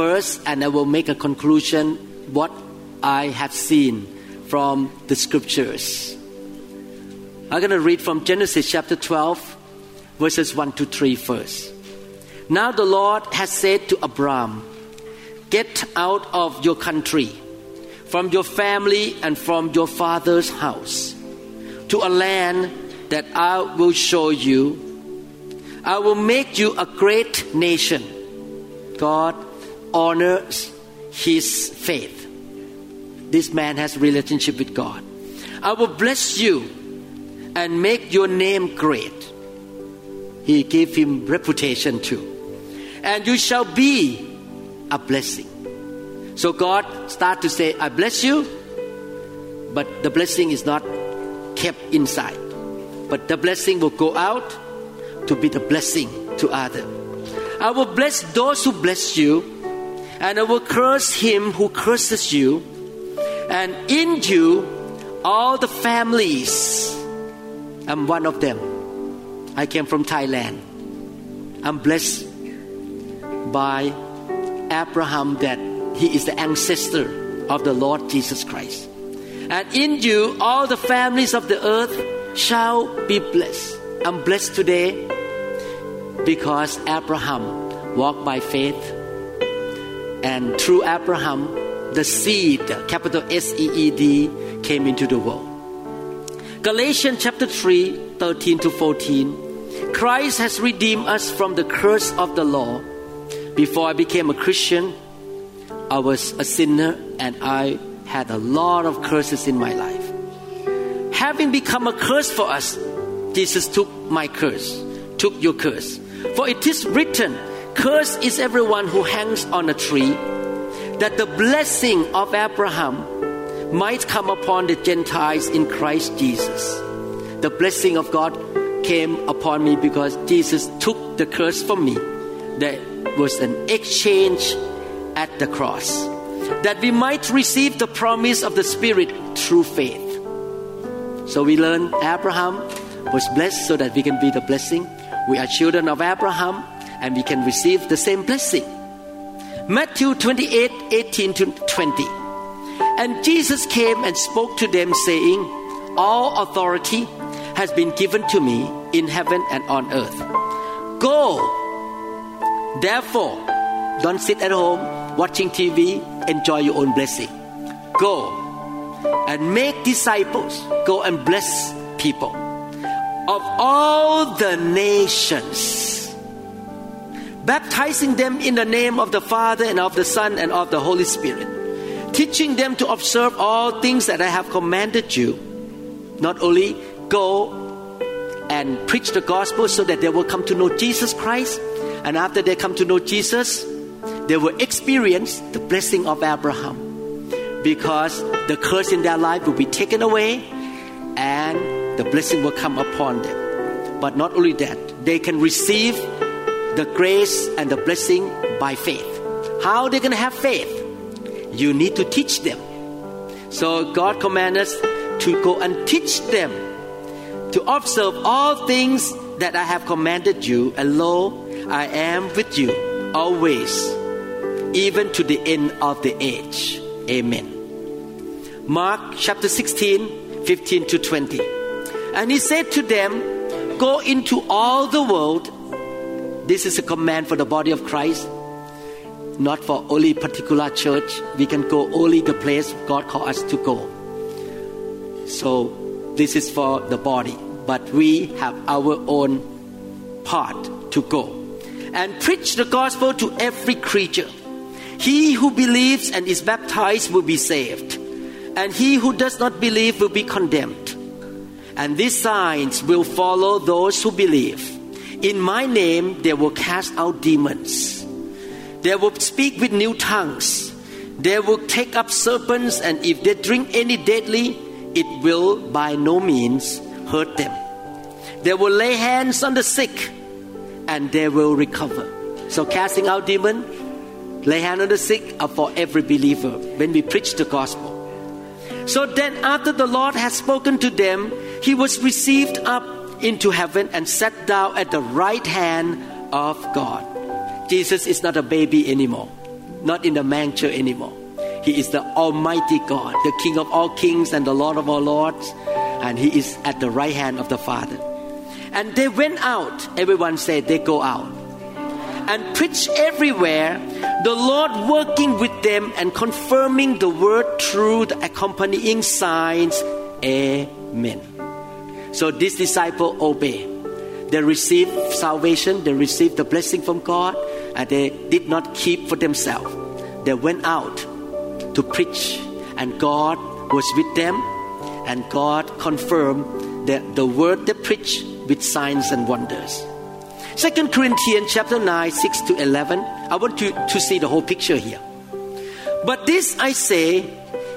first, and I will make a conclusion what I have seen from the scriptures. I'm going to read from Genesis chapter 12, verses 1 to 3 first. Now the Lord has said to Abram, Get out of your country, from your family, and from your father's house, to a land that I will show you. I will make you a great nation. God honors his faith. This man has relationship with God. I will bless you and make your name great. He gave him reputation too. And you shall be a blessing. So God start to say, I bless you, but the blessing is not kept inside. But the blessing will go out to be the blessing to others. I will bless those who bless you, and I will curse him who curses you, and in you all the families. I'm one of them. I came from Thailand. I'm blessed by Abraham that he is the ancestor of the Lord Jesus Christ. And in you all the families of the earth shall be blessed. I'm blessed today because Abraham walked by faith, and through Abraham, the seed, capital S E E D, came into the world. Galatians chapter 3, 13 to 14. Christ has redeemed us from the curse of the law. Before I became a Christian, I was a sinner and I had a lot of curses in my life. Having become a curse for us, Jesus took my curse, took your curse. For it is written, Cursed is everyone who hangs on a tree, that the blessing of Abraham might come upon the Gentiles in Christ Jesus. The blessing of God came upon me because Jesus took the curse from me. There was an exchange at the cross. That we might receive the promise of the Spirit through faith. So we learn Abraham was blessed so that we can be the blessing. We are children of Abraham and we can receive the same blessing. Matthew 28 18 to 20. And Jesus came and spoke to them, saying, All authority has been given to me in heaven and on earth. Go, therefore, don't sit at home watching TV, enjoy your own blessing. Go and make disciples, go and bless people of all the nations, baptizing them in the name of the Father and of the Son and of the Holy Spirit teaching them to observe all things that I have commanded you. Not only go and preach the gospel so that they will come to know Jesus Christ, and after they come to know Jesus, they will experience the blessing of Abraham because the curse in their life will be taken away and the blessing will come upon them. But not only that, they can receive the grace and the blessing by faith. How they going to have faith? you need to teach them. So God commands us to go and teach them to observe all things that I have commanded you, and lo, I am with you always, even to the end of the age. Amen. Mark chapter 16, 15 to 20. And he said to them, Go into all the world. This is a command for the body of Christ not for only particular church. We can go only the place God called us to go. So this is for the body, but we have our own part to go and preach the gospel to every creature. He who believes and is baptized will be saved, and he who does not believe will be condemned. And these signs will follow those who believe. In my name, they will cast out demons. They will speak with new tongues. They will take up serpents, and if they drink any deadly, it will by no means hurt them. They will lay hands on the sick, and they will recover. So, casting out demon, lay hand on the sick are for every believer when we preach the gospel. So then, after the Lord had spoken to them, he was received up into heaven and sat down at the right hand of God. Jesus is not a baby anymore, not in the manger anymore. He is the Almighty God, the King of all kings and the Lord of all lords, and He is at the right hand of the Father. And they went out, everyone said they go out, and preach everywhere, the Lord working with them and confirming the word through the accompanying signs. Amen. So this disciple obey. They received salvation, they received the blessing from God, and they did not keep for themselves. They went out to preach, and God was with them, and God confirmed the, the word they preached with signs and wonders. Second Corinthians chapter 9, 6 to 11. I want you to see the whole picture here. But this I say,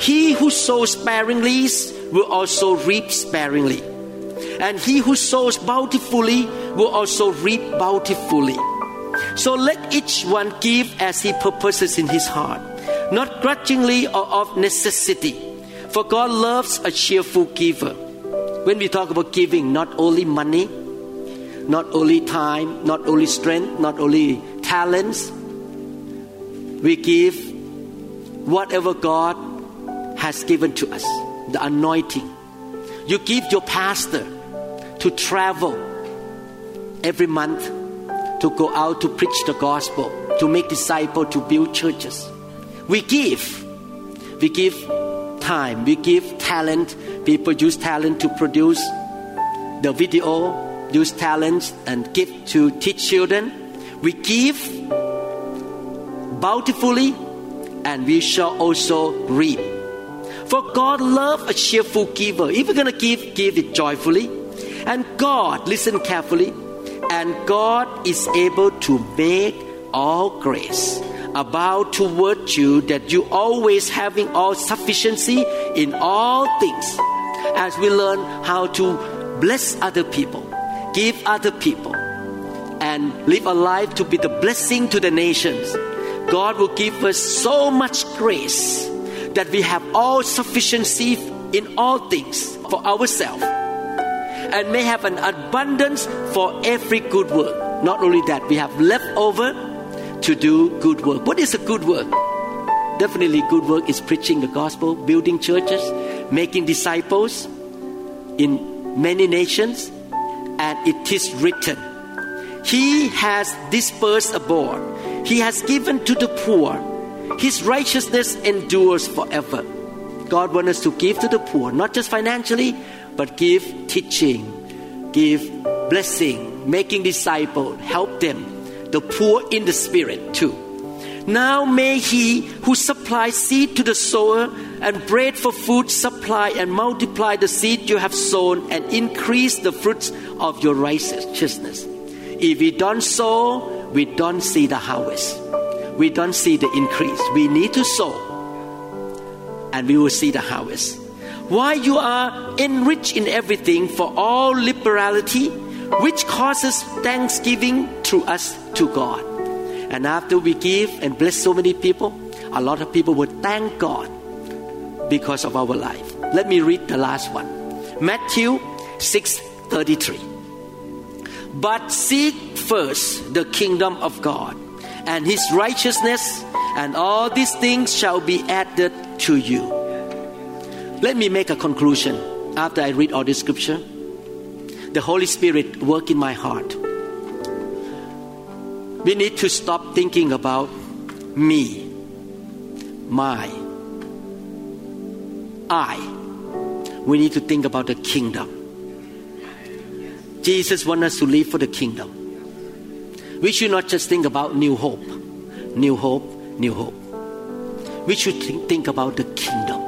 he who sows sparingly will also reap sparingly. And he who sows bountifully will also reap bountifully. So let each one give as he purposes in his heart, not grudgingly or of necessity. For God loves a cheerful giver. When we talk about giving, not only money, not only time, not only strength, not only talents, we give whatever God has given to us the anointing. You give your pastor to travel every month to go out to preach the gospel, to make disciples, to build churches. We give. We give time. We give talent. People use talent to produce the video, use talents and give to teach children. We give bountifully and we shall also reap. For God loves a cheerful giver. If you're going to give, give it joyfully. And God, listen carefully, and God is able to make all grace about toward you that you always having all sufficiency in all things as we learn how to bless other people, give other people, and live a life to be the blessing to the nations. God will give us so much grace that we have all sufficiency in all things for ourselves and may have an abundance for every good work. Not only that, we have left over to do good work. What is a good work? Definitely, good work is preaching the gospel, building churches, making disciples in many nations, and it is written. He has dispersed abroad, He has given to the poor. His righteousness endures forever. God wants us to give to the poor, not just financially, but give teaching, give blessing, making disciples, help them, the poor in the spirit too. Now may he who supplies seed to the sower and bread for food supply and multiply the seed you have sown and increase the fruits of your righteousness. If we don't sow, we don't see the harvest. We don't see the increase. We need to sow and we will see the harvest. Why you are enriched in everything for all liberality, which causes thanksgiving through us to God. And after we give and bless so many people, a lot of people will thank God because of our life. Let me read the last one. Matthew 6:33. But seek first the kingdom of God and his righteousness, and all these things shall be added to you. Let me make a conclusion after I read all this scripture. The Holy Spirit work in my heart. We need to stop thinking about me, my, I. We need to think about the kingdom. Jesus wants us to live for the kingdom. We should not just think about new hope, new hope, new hope. We should think, about the kingdom.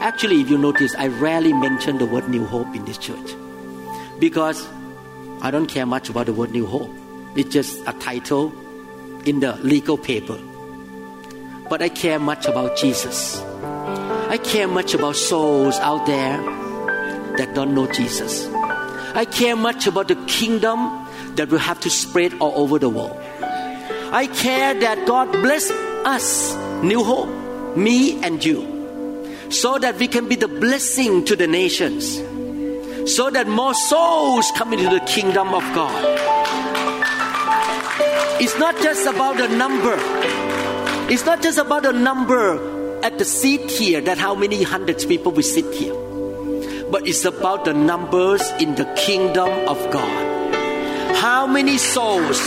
Actually, if you notice, I rarely mention the word new hope in this church because I don't care much about the word new hope. It's just a title in the legal paper. But I care much about Jesus. I care much about souls out there that don't know Jesus. I care much about the kingdom that will have to spread all over the world. I care that God bless us, New Hope, me and you, so that we can be the blessing to the nations, so that more souls come into the kingdom of God. It's not just about the number. It's not just about the number at the seat here, that how many hundreds people we sit here. But it's about the numbers in the kingdom of God. How many souls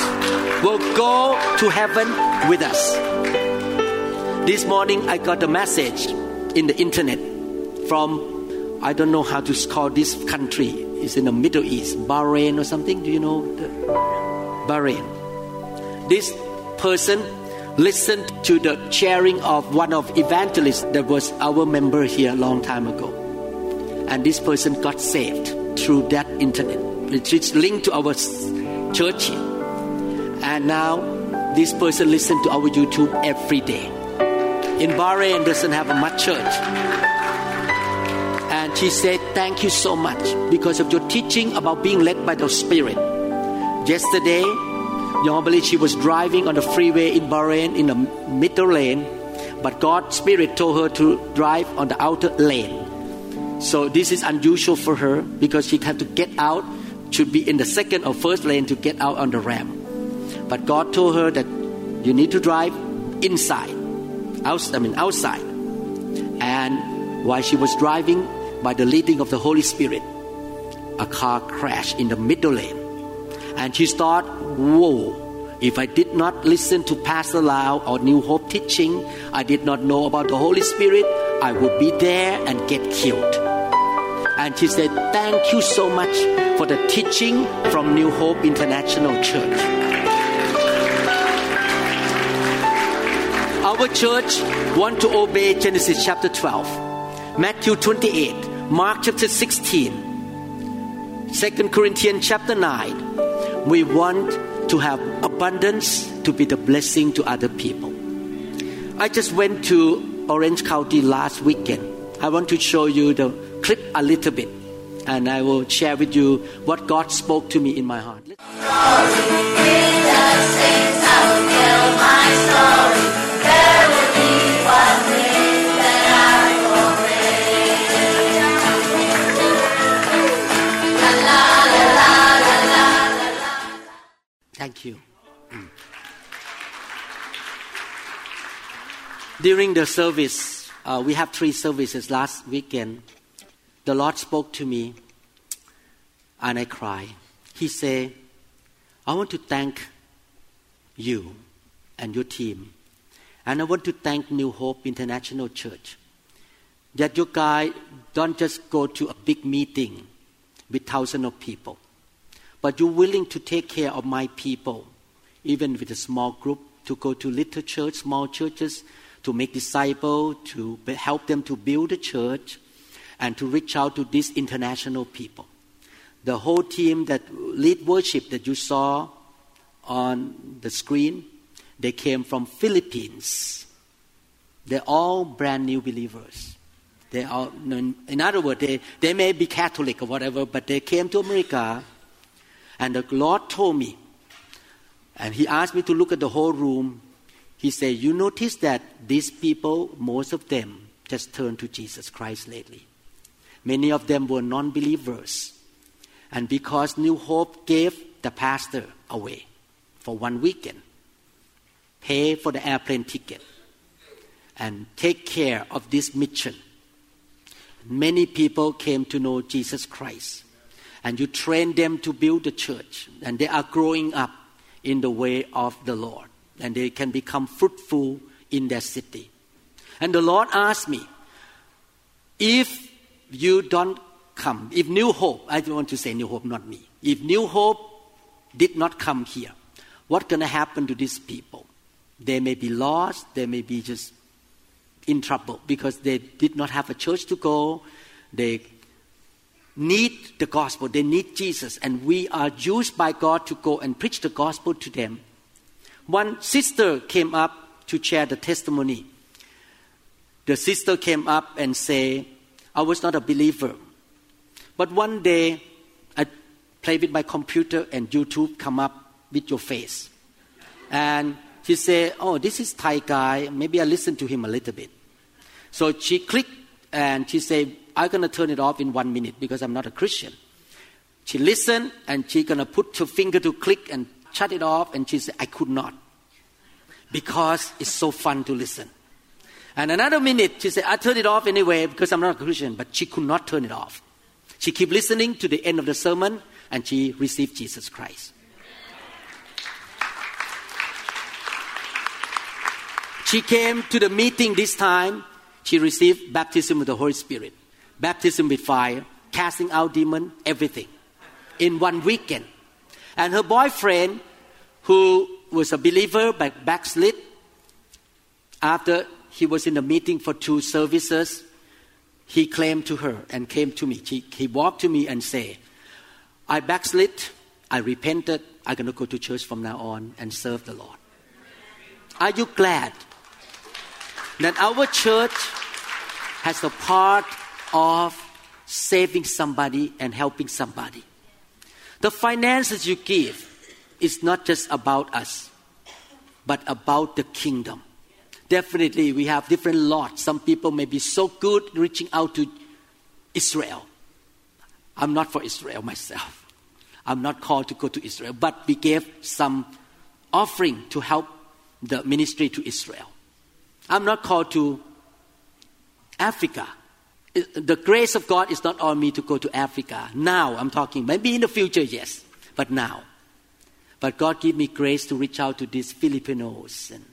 will go to heaven with us? This morning I got a message in the internet from I don't know how to call this country. It's in the Middle East, Bahrain or something. Do you know the Bahrain? This person listened to the sharing of one of evangelists that was our member here a long time ago, and this person got saved through that internet. It's linked to our church. And now this person listens to our YouTube every day. In Bahrain doesn't have a much church. And she said, Thank you so much because of your teaching about being led by the Spirit. Yesterday, normally she was driving on the freeway in Bahrain in the middle lane, but God's Spirit told her to drive on the outer lane. So this is unusual for her because she had to get out should be in the second or first lane to get out on the ramp. But God told her that you need to drive inside, I mean outside. And while she was driving by the leading of the Holy Spirit, a car crashed in the middle lane. And she thought, whoa, if I did not listen to Pastor Lau or New Hope teaching, I did not know about the Holy Spirit, I would be there and get killed. And she said, Thank you so much for the teaching from New Hope International Church. Our church want to obey Genesis chapter 12, Matthew 28, Mark chapter 16, 2 Corinthians chapter 9. We want to have abundance to be the blessing to other people. I just went to Orange County last weekend. I want to show you the clip a little bit and I will share with you what God spoke to me in my heart. Thank you. During the service, uh, we have three services last weekend the Lord spoke to me and I cried. He said, I want to thank you and your team. And I want to thank New Hope International Church. That you guys don't just go to a big meeting with thousands of people, but you're willing to take care of my people, even with a small group, to go to little church, small churches, to make disciples, to help them to build a church, and to reach out to these international people. The whole team that lead worship that you saw on the screen, they came from Philippines. They're all brand new believers. They are, in other words, they, they may be Catholic or whatever, but they came to America, and the Lord told me, and He asked me to look at the whole room. He said, "You notice that these people, most of them, just turned to Jesus Christ lately." Many of them were non believers. And because New Hope gave the pastor away for one weekend, pay for the airplane ticket, and take care of this mission, many people came to know Jesus Christ. And you train them to build the church, and they are growing up in the way of the Lord, and they can become fruitful in their city. And the Lord asked me, if you don't come, if New Hope, I don't want to say New Hope, not me, if New Hope did not come here, what's going to happen to these people? They may be lost, they may be just in trouble because they did not have a church to go. They need the gospel, they need Jesus, and we are used by God to go and preach the gospel to them. One sister came up to share the testimony. The sister came up and say, I was not a believer. But one day I play with my computer and YouTube come up with your face. And she said, Oh, this is Thai guy. Maybe I listen to him a little bit. So she clicked and she said, I'm going to turn it off in one minute because I'm not a Christian. She listened and she going to put her finger to click and shut it off. And she said, I could not because it's so fun to listen. And another minute, she said, I turned it off anyway because I'm not a Christian, but she could not turn it off. She kept listening to the end of the sermon and she received Jesus Christ. She came to the meeting this time. She received baptism with the Holy Spirit, baptism with fire, casting out demon, everything in one weekend. And her boyfriend, who was a believer but backslid, after he was in a meeting for two services, he claimed to her and came to me. He, he walked to me and said, I backslid, I repented, I'm going to go to church from now on and serve the Lord. Are you glad that our church has a part of saving somebody and helping somebody? The finances you give is not just about us, but about the kingdom. Definitely, we have different lots. Some people may be so good reaching out to Israel. I'm not for Israel myself. I'm not called to go to Israel, but we gave some offering to help the ministry to Israel. I'm not called to Africa. The grace of God is not on me to go to Africa. Now I'm talking, maybe in the future, yes, but now. But God give me grace to reach out to these Filipinos and,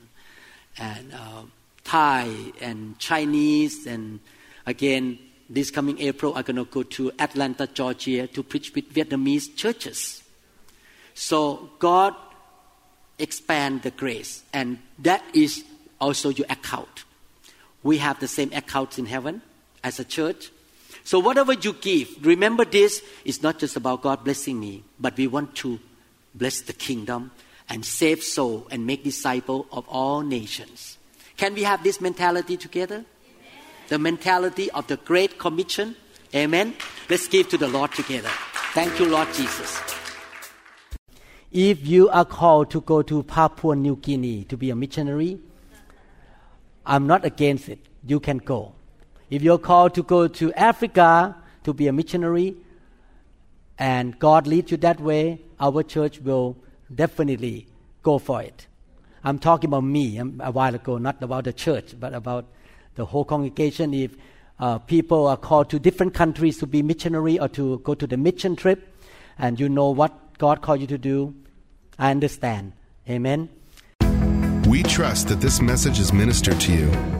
and uh, Thai and Chinese. And again, this coming April, I'm going to go to Atlanta, Georgia to preach with Vietnamese churches. So God expand the grace. And that is also your account. We have the same account in heaven as a church. So whatever you give, remember this is not just about God blessing me, but we want to bless the kingdom and save soul and make disciple of all nations. Can we have this mentality together? Amen. The mentality of the Great Commission. Amen. Let's give to the Lord together. Thank you, Lord Jesus. If you are called to go to Papua New Guinea to be a missionary, I'm not against it. You can go. If you're called to go to Africa to be a missionary and God leads you that way, our church will definitely go for it. I'm talking about me a while ago, not about the church, but about the whole congregation. If uh, people are called to different countries to be missionary or to go to the mission trip, and you know what God called you to do, I understand. Amen. We trust that this message is ministered to you.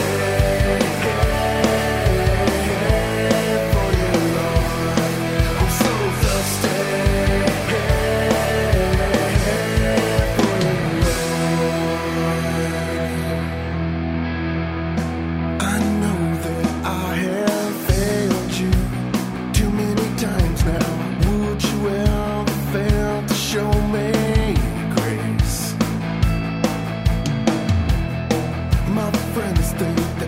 friend is dead.